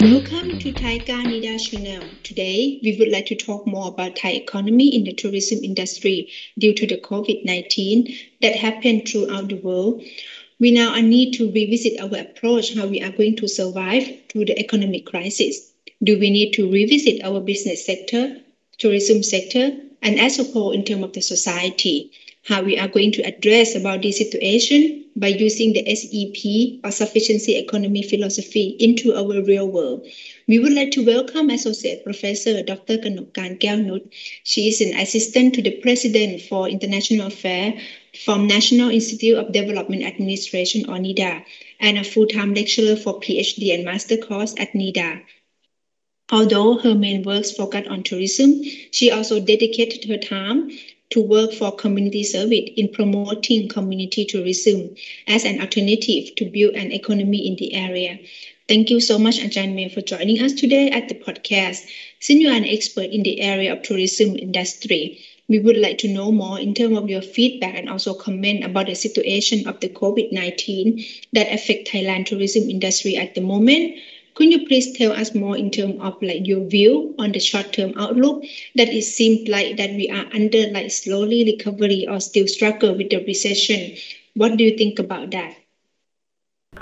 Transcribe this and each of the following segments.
Welcome to Thai Nida channel. Today, we would like to talk more about Thai economy in the tourism industry due to the COVID-19 that happened throughout the world. We now need to revisit our approach how we are going to survive through the economic crisis. Do we need to revisit our business sector, tourism sector, and as a whole in terms of the society? How we are going to address about this situation by using the SEP or sufficiency economy philosophy into our real world. We would like to welcome Associate Professor Dr. Kanokkarn Kaewnuch. She is an assistant to the President for International Affairs from National Institute of Development Administration or NIDA and a full-time lecturer for PhD and master course at NIDA. Although her main works focus on tourism, she also dedicated her time to work for community service in promoting community tourism as an alternative to build an economy in the area. Thank you so much, Ajahn May, for joining us today at the podcast. Since you are an expert in the area of tourism industry, we would like to know more in terms of your feedback and also comment about the situation of the COVID-19 that affect Thailand tourism industry at the moment. Could you please tell us more in terms of like your view on the short-term outlook that it seems like that we are under like slowly recovery or still struggle with the recession? What do you think about that?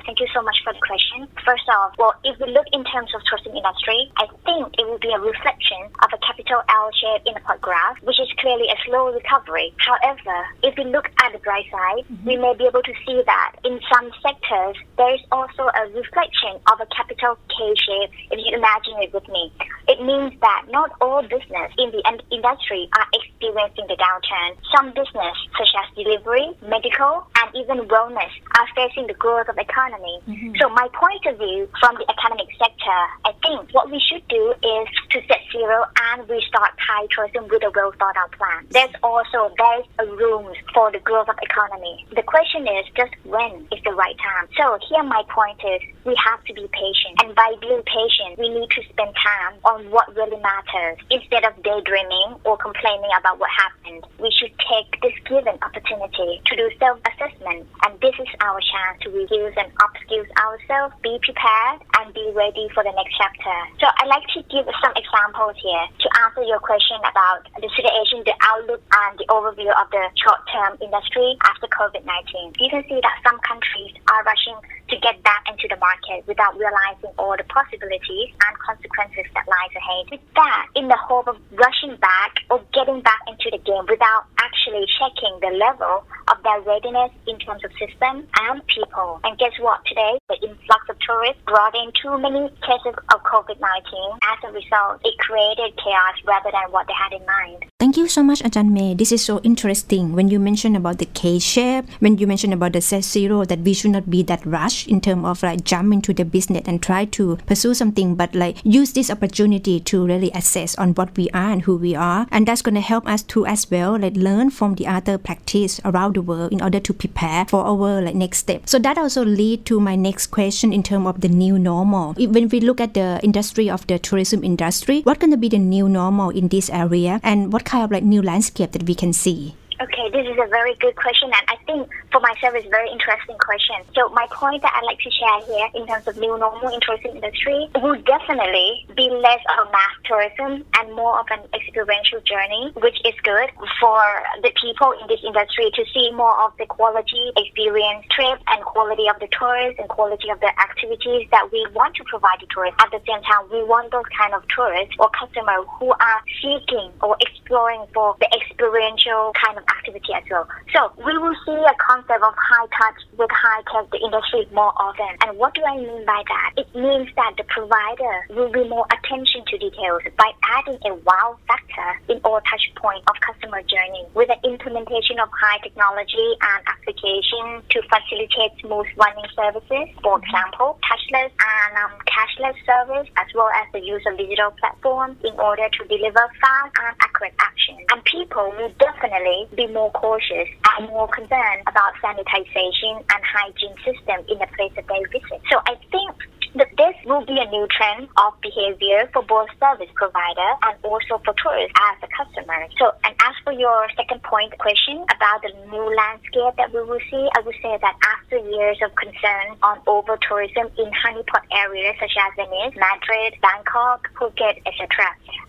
Thank you so much for the question. First off, well, if we look in terms of tourism industry, I think it will be a reflection of a capital L shape in the graph, which is clearly a slow recovery. However, if we look at the bright side, mm-hmm. we may be able to see that in some sectors, there is also a reflection of a capital K shape, if you imagine it with me. It means that not all business in the industry are experiencing the downturn. Some business, such as delivery, medical, and even wellness, are facing the growth of economy economy. Mm-hmm. So my point of view from the economic sector, I think what we should do is to set zero and restart Thai tourism with a well thought out plan. There's also there's a room for the growth of economy. The question is just when is the right time. So here my point is we have to be patient, and by being patient, we need to spend time on what really matters instead of daydreaming or complaining about what happened. We should take this given opportunity to do self-assessment, and this is our chance to review and upskills ourselves, be prepared, and be ready for the next chapter. So I'd like to give some examples here to answer your question about the situation, the outlook, and the overview of the short-term industry after COVID-19. You can see that some countries are rushing to get back into the market without realizing all the possibilities and consequences that lies ahead. With that, in the hope of rushing back or getting back into the game without actually checking the level of their readiness in terms of system and people. And guess what? Today, the influx of tourists brought in too many cases of COVID-19. As a result, it created chaos rather than what they had in mind. Thank you so much, Ajahn May. This is so interesting. When you mentioned about the K-shape, when you mentioned about the set zero, that we should not be that rush in terms of like jump into the business and try to pursue something, but like use this opportunity to really assess on what we are and who we are. And that's going to help us to as well, like learn from the other practice around the world in order to prepare for our like next step. So that also lead to my next question in terms of the new normal. When we look at the industry of the tourism industry, what going to be the new normal in this area and what kind of like new landscape that we can see? Okay, this is a very good question, and I think for myself it's a very interesting question. So my point that I'd like to share here in terms of new normal in tourism industry will definitely be less of a mass tourism and more of an experiential journey, which is good for the people in this industry to see more of the quality experience trip and quality of the tourists and quality of the activities that we want to provide to tourists. At the same time, we want those kind of tourists or customers who are seeking or exploring for the experiential kind of activity as well. So we will see a concept of high touch with high tech the industry more often. And what do I mean by that? It means that the provider will be more attention to details by adding a wow factor in all touch point of customer journey with the implementation of high technology and application to facilitate smooth running services. For example, touchless and um, cashless service as well as the use of digital platforms in order to deliver fast and accurate action. And people will definitely be more cautious and more concerned about sanitization and hygiene system in the place that they visit. So I think that this will be a new trend of behavior for both service provider and also for tourists as a customer. So, and as for your second point question about the new landscape that we will see, I would say that after years of concern on over tourism in honeypot areas such as Venice, Madrid, Bangkok, Phuket, etc.,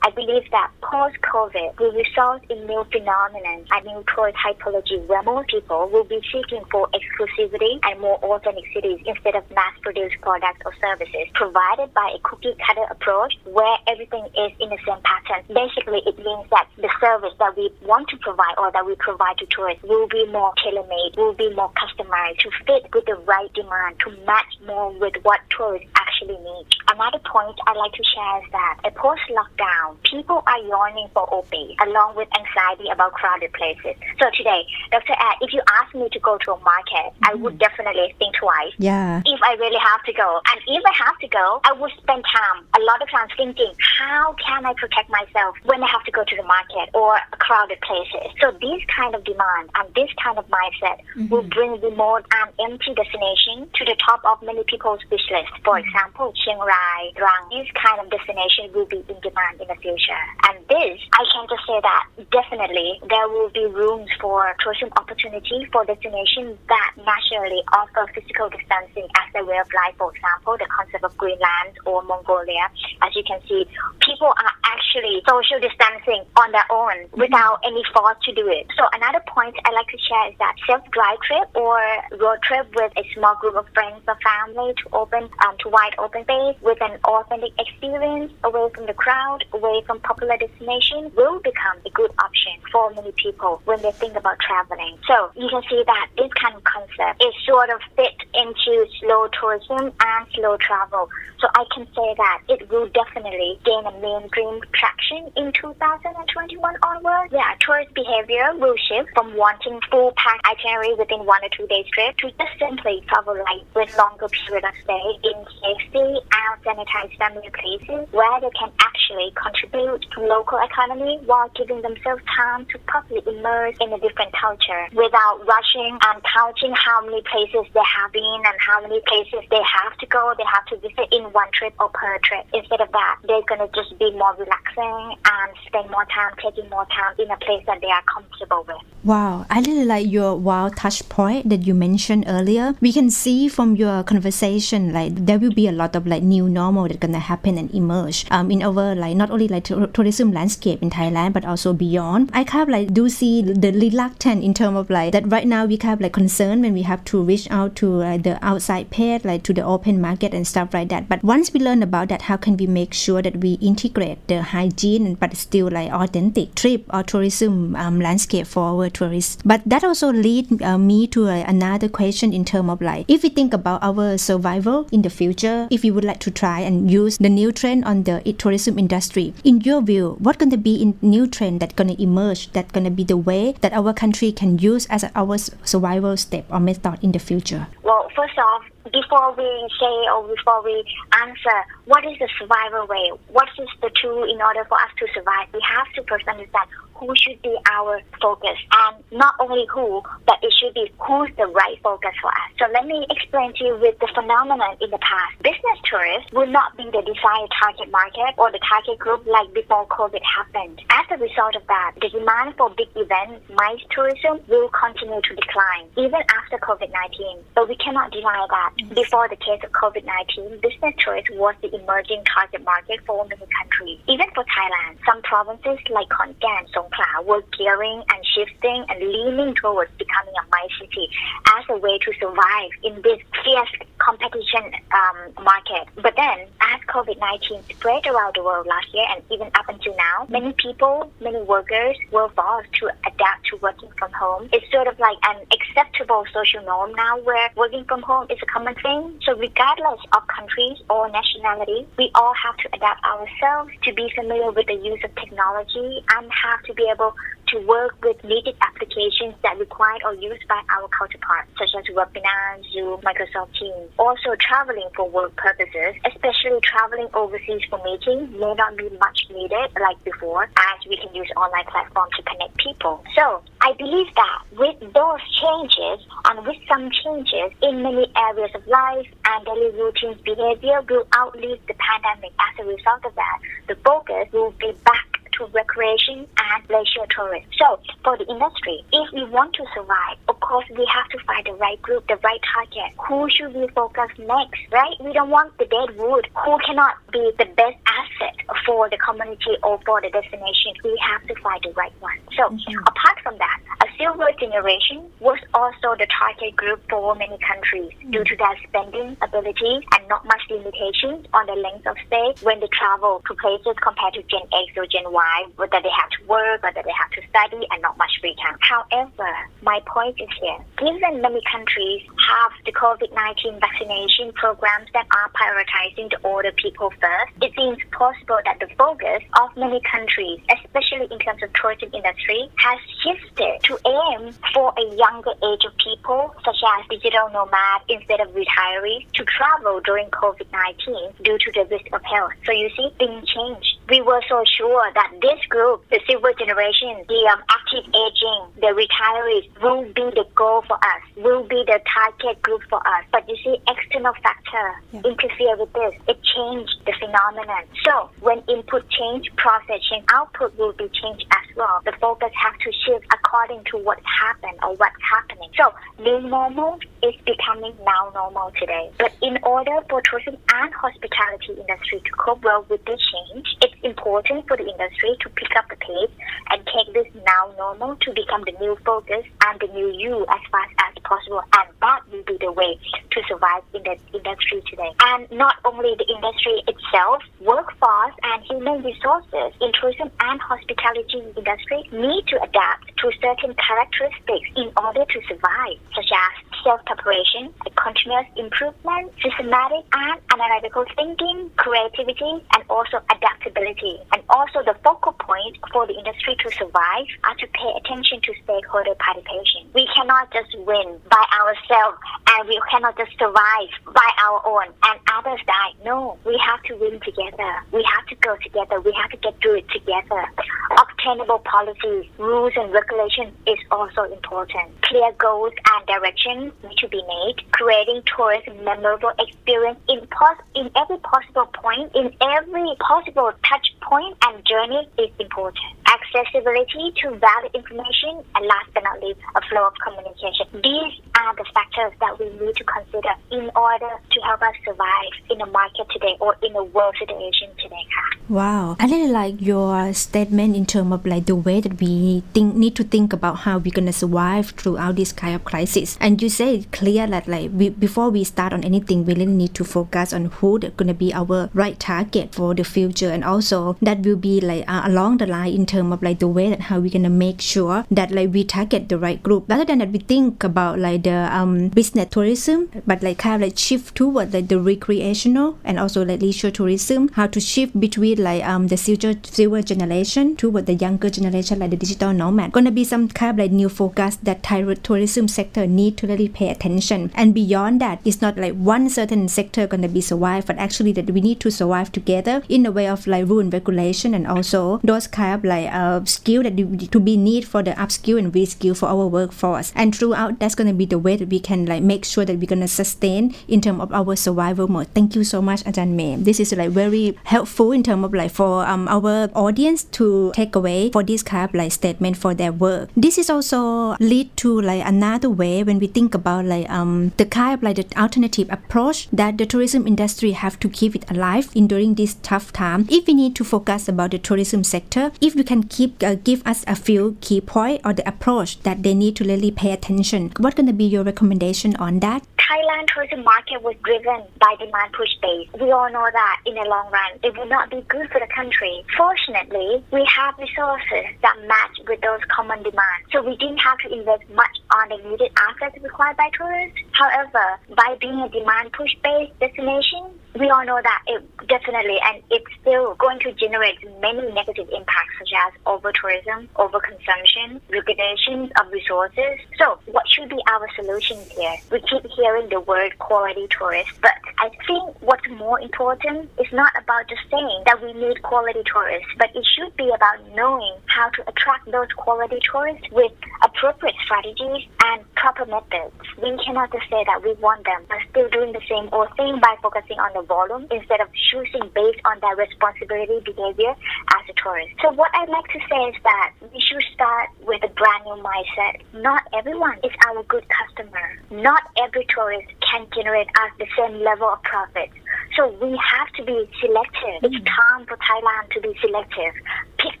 I believe that post-COVID will result in new phenomenon and new tourist typology where more people will be seeking for exclusivity and more authentic cities instead of mass-produced products or services provided by a cookie-cutter approach where everything is in the same pattern. Basically, it means that the service that we want to provide or that we provide to tourists will be more tailor-made, will be more customized to fit with the right demand, to match more with what tourists actually need. Another point I'd like to share is that a post-lockdown, people are yearning for OP along with anxiety about crowded places. So today, Dr. Ed, if you ask me to go to a market, mm-hmm. I would definitely think twice. Yeah. If I really have to go. And if I have to go, I would spend time, a lot of time thinking, how can I protect myself when I have to go to the market or crowded places? So this kind of demand and this kind of mindset mm-hmm. will bring remote and empty destination to the top of many people's wish list. For mm-hmm. example, Chiang Rai, Trang, these kind of destination will be in demand in the future. And this, I can just say that definitely there will be rooms for tourism opportunity for destinations that naturally offer physical distancing as a way of life. For example, the concept of Greenland or Mongolia. As you can see, people are actually social distancing on their own mm-hmm. without any force to do it. So another point I like to share is that self-drive trip or road trip with a small group of friends or family to open um, to wide open space with an authentic experience away from the crowd, away from popular destinations will become a good option for many people when they think about traveling. So you can see that this kind of concept is sort of fit into slow tourism and slow travel. So I can say that it will definitely gain a mainstream traction in 2021 onwards. Yeah, tourist behavior will shift from wanting full pack itinerary within one or two days trip to simply travel light with longer period of stay in safety and sanitized family places where they can actually contribute to local economy while giving themselves time to properly immerse in a different culture without rushing and counting how many places they have been and how many places they have to go, they have to visit in one trip or per trip. Instead of that, they're going to just be more relaxing and spend more time taking more time in a place that they are comfortable with. Wow, I really like your wow touch point that you mentioned earlier. We can see from your conversation like there will be a lot of like new normal that's gonna happen and emerge um, in our like not only like tourism landscape in Thailand but also beyond. I kind of like do see the reluctant in terms of like that right now we kind of like concerned when we have to reach out to like the outside page like to the open market and stuff like that. But once we learn about that, how can we make sure that we integrate the hygiene but still like authentic trip or tourism um, landscape for our tourists? But that also lead uh, me to uh, another question in terms of like if we think about our survival in the future, if you would like to try and use the new trend on the tourism industry, in your view, what going to be in new trend that going to emerge? That going to be the way that our country can use as our survival step or method in the future? Well, first off, before we say or before we answer what is the survival way, what is the tool in order for us to survive, we have to first understand who should be our focus. And not only who, but it should be who's the right focus for us. So let me explain to you with the phenomenon in the past. Business tourists will not be the desired target market or the target group like before COVID happened. As a result of that, the demand for big events, MICE tourism, will continue to decline even after COVID-19. But we cannot deny that before the case of COVID-19, business tourists was the emerging target market for many countries. Even for Thailand, some provinces like Khon Kaen, Songkhla were gearing and shifting and leaning towards becoming a MICE city as a way to survive in this fierce competition um, market. But then, as COVID-19 spread around the world last year and even up until now, many people, many workers were forced to adapt to working from home. It's sort of like an acceptable social norm now where working from home is a common thing. So regardless of countries or nationality, we all have to adapt ourselves to be familiar with the use of technology and have to be able to work with needed applications that required or used by our counterparts, such as webinars, Zoom, Microsoft Teams. Also, traveling for work purposes, especially traveling overseas for meetings, may not be much needed like before, as we can use online platforms to connect people. So, I believe that with those changes and with some changes in many areas of life and daily routines behavior will outlive the pandemic. As a result of that, the focus will be back to recreation and leisure tourism. So for the industry, if we want to survive, of course we have to find the right group, the right target. Who should we focus next, right? We don't want the dead wood. Who cannot be the best asset for the community or for the destination? We have to find the right one. So mm-hmm. apart from that, a silver generation was also the target group for many countries mm-hmm. due to their spending ability and not much limitations on the length of stay when they travel to places compared to Gen X or Gen Y whether they have to work, whether they have to study, and not much free time. However, my point is here, given many countries have the COVID-19 vaccination programs that are prioritizing the older people first, it seems possible that the focus of many countries, especially in terms of tourism industry, has shifted to aim for a younger age of people, such as digital nomads instead of retirees, to travel during COVID-19 due to the risk of health. So you see, things change. We were so sure that this group, the silver generation, the um, active aging, the retirees, will be the goal for us, will be the target group for us. But you see, external factor yeah. interfere with this. It changed the phenomenon. So when input change, process change, output will be changed as well. The focus has to shift according to what happened or what's happening. So new normal is becoming now normal today. But in order for tourism and hospitality industry to cope well with this change, it's important for the industry to pick up the pace and take this now normal to become the new focus and the new you as fast as possible. And that will be the way to survive in the industry today. And not only the industry itself, workforce and human resources in tourism and hospitality industry need to adapt to certain characteristics in order to survive, such as self-preparation, continuous improvement, systematic and analytical thinking, creativity, and also adaptability. And also the focal point for the industry to survive are to pay attention to stakeholder participation. We cannot just win by ourselves and we cannot just survive by our own and others die. No, we have to win together. We have to go together. We have to get through it together. Obtainable policies, rules and regulations is also important. Clear goals and direction need to be made. Creating tourist memorable experience in pos- in every possible point, in every possible touch point and journey is important. Accessibility to valid information and last but not least, a flow of communication. These are the factors that we need to consider in order to help us survive in the market today or in the world situation today. Wow. I really like your statement in terms of like the way that we think need to think about how we're gonna survive throughout this kind of crisis. And you say it clear that like we, before we start on anything, we really need to focus on who gonna be our right target for the future, and also that will be like uh, along the line in terms of like the way that how we're gonna make sure that like we target the right group rather than that we think about like the um, business tourism, but like kind of like shift toward like the recreational and also like leisure tourism. How to shift between like um the silver silver generation toward the younger generation like the digital nomad. Gonna be some kind of like new focus that Thai tourism sector need to really pay attention. And beyond that, it's not like one certain sector gonna be survive, but actually that we need to survive together in the way of like rule and regulation and also those kind of like uh, skill that to be need for the upskill and reskill for our workforce. And throughout, that's gonna be the way that we can like make sure that we're gonna sustain in terms of our survival mode. Thank you so much, Ajahn May. This is like very helpful in terms of like for um, our audience to take away for this kind of like statement for their work. This is also lead to like another way when we think about like um the kind of like the alternative approach that the tourism industry have to keep it alive in during this tough time. If we need to focus about the tourism sector, if you can keep uh, give us a few key point or the approach that they need to really pay attention, what gonna be your recommendation on that? Thailand tourism market was driven by demand push base. We all know that in the long run, it will not be good for the country. Fortunately, we have resources that match with those common demands. So we didn't have to invest much on the needed assets required by tourists. However, by being a demand push based destination, we all know that it definitely and it's still going to generate many negative impacts such as over tourism, over consumption, liquidation of resources. So what should be our solutions here? We keep hearing the word quality tourist, but I think what's more important is not about just saying that we need quality tourists, but it should be about knowing how to attract those quality tourists with appropriate strategies and proper methods. We cannot just say that we want them, but still doing the same old thing by focusing on the volume instead of choosing based on their responsibility behavior as a tourist. So what I'd like to say is that we should start with a brand new mindset. Not everyone is our good customer. Not every tourist can generate us the same level of profit. So we have to be selective. It's mm. time for Thailand to be selective. Pick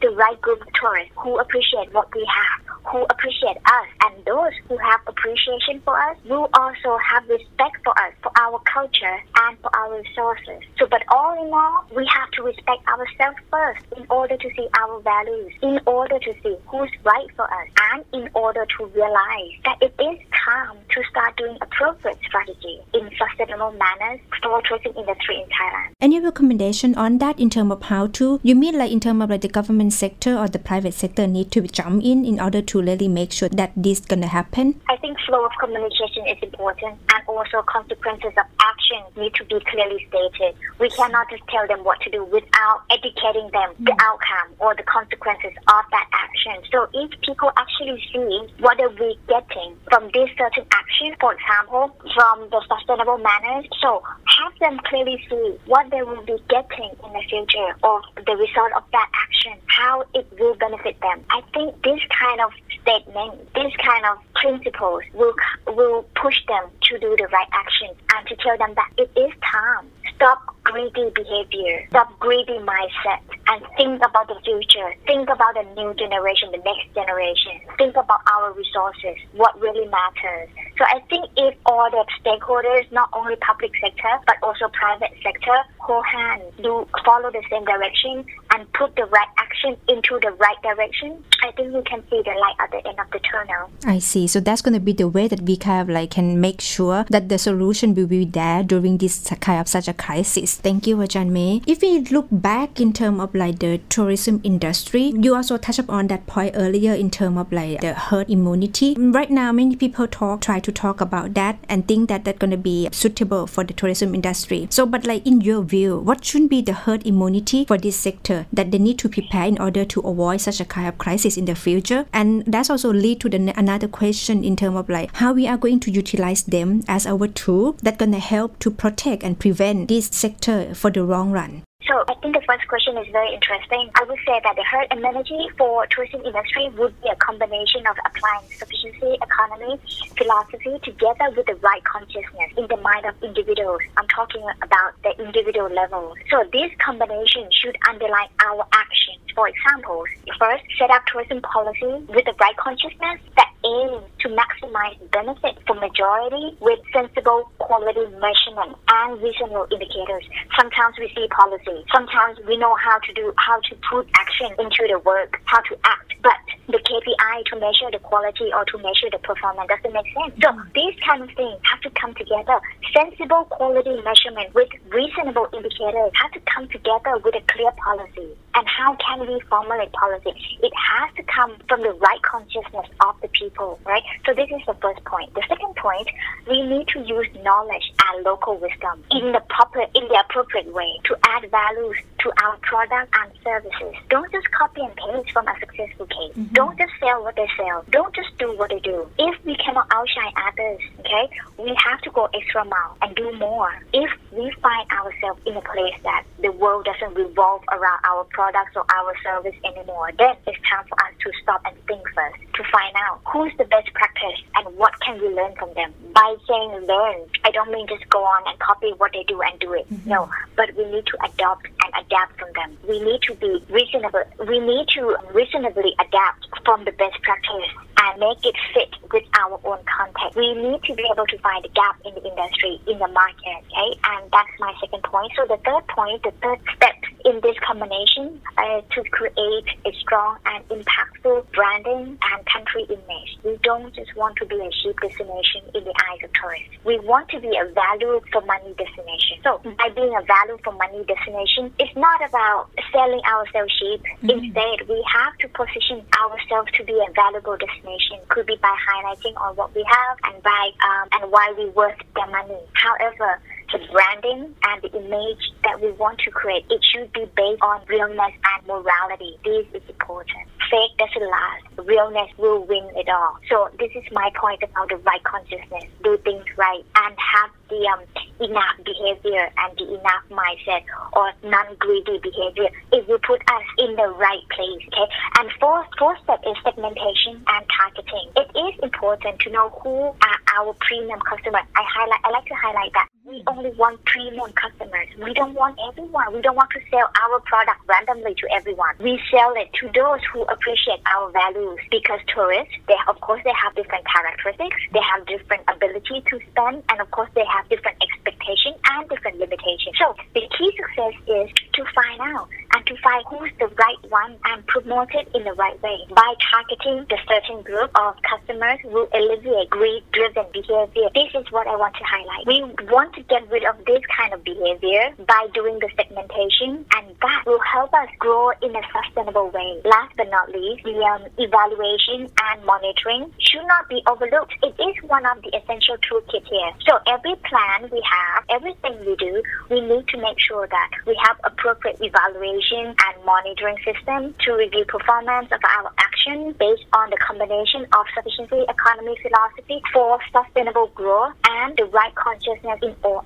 the right group of tourists who appreciate what we have, who appreciate us, and those who have appreciation for us will also have respect for us, for our culture, and for our resources. So, but all in all, we have to respect ourselves first in order to see our values, in order to see who's right for us, and in order to realize that it is time to start doing appropriate strategy in sustainable manners for tourism industry in Thailand. Any recommendation on that in terms of how to? You mean like in terms of like the government sector or the private sector need to jump in in order to really make sure that this gonna happen? I think flow of communication is important and also consequences of action need to be clearly stated. We cannot just tell them what to do without educating them the mm. outcome or the consequences of that action. So if people actually see what are we getting from this certain action, for example, from the sustainable manners, so have them clearly see what they will be getting in the future or the result of that action, how it will benefit them. I think this kind of statement, this kind of principles will will push them to do the right action and to tell them that it is time. Stop greedy behavior, stop greedy mindset, and think about the future. Think about the new generation, the next generation. Think about our resources, what really matters. So I think if all the stakeholders, not only public sector but also private sector, hold hands, do follow the same direction, and put the right action into the right direction, I think we can see the light at the end of the tunnel. I see. So that's going to be the way that we kind of like can make sure that the solution will be there during this kind of such a crisis. Thank you, Ajahn May. If we look back in terms of like the tourism industry, you also touched upon that point earlier in terms of like the herd immunity. Mm, right now, many people talk, try to talk about that and think that that's going to be suitable for the tourism industry. So, but like in your view, what should be the herd immunity for this sector that they need to prepare in order to avoid such a kind of crisis in the future? And that's also lead to the another question in terms of like how we are going to utilize them as our tool that gonna help to protect and prevent this sector for the long run. So I think the first question is very interesting. I would say that the herd immunity for tourism industry would be a combination of applying sufficiency economy philosophy together with the right consciousness in the mind of individuals. I'm talking about the individual level. So this combination should underline our actions. For example, first set up tourism policy with the right consciousness that aims to maximize benefit for majority with sensible quality measurement and reasonable indicators. Sometimes we see policy. Sometimes we know how to do, how to put action into the work, how to act. But the KPI to measure the quality or to measure the performance doesn't make sense. So these kind of things have to come together. Sensible quality measurement with reasonable indicators have to come together with a clear policy. And how can we formulate policy? It has to come from the right consciousness of the people, right? So this is the first point. The second point, we need to use knowledge and local wisdom in the proper, in the appropriate way to add values to our product and services. Don't just copy and paste from a successful case. Mm-hmm. Don't just sell what they sell. Don't just do what they do. If we cannot outshine others, okay, we have to go extra mile and do more. If we find ourselves in a place that the world doesn't revolve around our products or our service anymore, then it's time for us to stop and think first to find out who's the best practice and what can we learn from them. By saying learn, I don't mean just go on and copy what they do and do it. Mm-hmm. No, but we need to adopt and adapt from them. We need to be reasonable. We need to reasonably adapt from the best practice and make it fit with our own context. We need to be able to find a gap in the industry, in the market, okay? And that's my second point. So the third point, the third step in this combination uh, to create a strong and impactful branding and country image. We don't just want to be a cheap destination in the eyes of tourists. We want to be a value for money destination. So by being a value for money destination, it's not about selling ourselves cheap. Mm-hmm. Instead, we have to position ourselves to be a valuable destination. Could be by highlighting on what we have and by um, and why we worth their money. However, the branding and the image that we want to create, it should be based on realness and morality. This is important. Fake doesn't last. Realness will win it all. So this is my point about the right consciousness. Do things right and have the um, enough behavior and the enough mindset or non-greedy behavior. It will put us in the right place. Okay. And fourth, fourth step is segmentation and targeting. It is important to know who are our premium customers. I highlight. I like to highlight that we only want premium customers. We don't want everyone. We don't want to sell our product randomly to everyone. We sell it to those who appreciate our values because tourists, they of course they have different characteristics, they have different ability to spend, and of course they have different expectations and different limitations. So the key success is to find out and to find who's the right one and promote it in the right way. By targeting the certain group of customers will alleviate greed-driven behavior. This is what I want to highlight. We want to get rid of this kind of behavior by doing the segmentation, and that will help us grow in a sustainable way. Last but not least, the um, evaluation and monitoring should not be overlooked. It is one of the essential toolkit here. So every plan we have, everything we do, we need to make sure that we have appropriate evaluation and monitoring system to review performance of our action based on the combination of sufficiency economy philosophy for sustainable growth and the right consciousness in all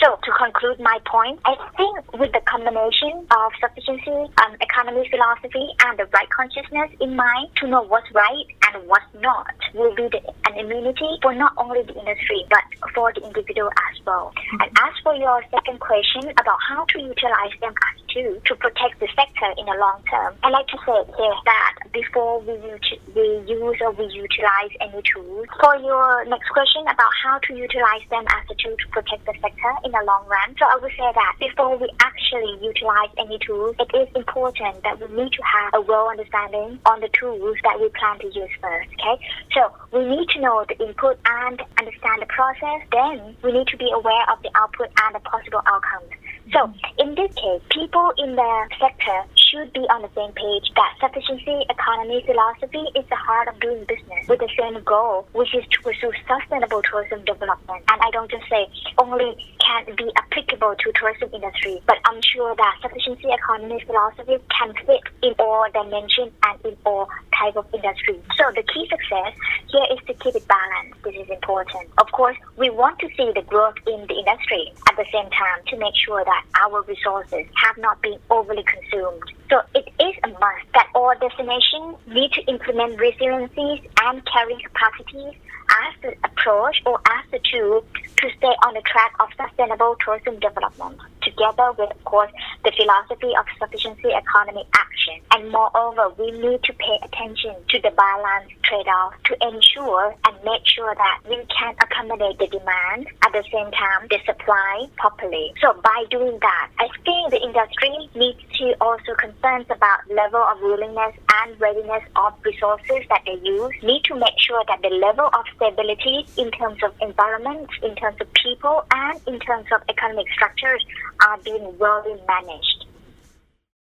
So to conclude my point, I think with the combination of sufficiency, um, economy philosophy, and the right consciousness in mind to know what's right and what's not will be the, an immunity for not only the industry but for the individual as well. Mm-hmm. And as for your second question about how to utilize them as tools to protect the sector in the long term, I'd like to say here that before we, we use or we utilize any tools, for your next question about how to utilize them as a tool to protect the sector in the long run. So I would say that before we actually utilize any tools, it is important that we need to have a well understanding on the tools that we plan to use first. Okay, so we need to know the input and understand the process. Then we need to be aware of the output and the possible outcomes. So in this case, people in the sector should be on the same page that sufficiency economy philosophy is the heart of doing business with the same goal, which is to pursue sustainable tourism development. And I don't just say only can be applicable to tourism industry, but I'm sure that sufficiency economy philosophy can fit in all dimensions and in all type of industry. So the key success here is to keep it balanced. This is important. Of course, we want to see the growth in the industry at the same time to make sure that our resources have not been overly consumed. So it is a must that all destinations need to implement resiliencies and carrying capacities as the approach or as the tool to stay on the track of sustainable tourism development, together with, of course, the philosophy of sufficiency economy action. And moreover, we need to pay attention to the balance trade-off to ensure and make sure that we can accommodate the demand at the same time the supply properly. So by doing that, I think the industry needs to also concerns about level of willingness and readiness of resources that they use, need to make sure that the level of stability in terms of environment, in terms of people, and in terms of economic structures are being well managed.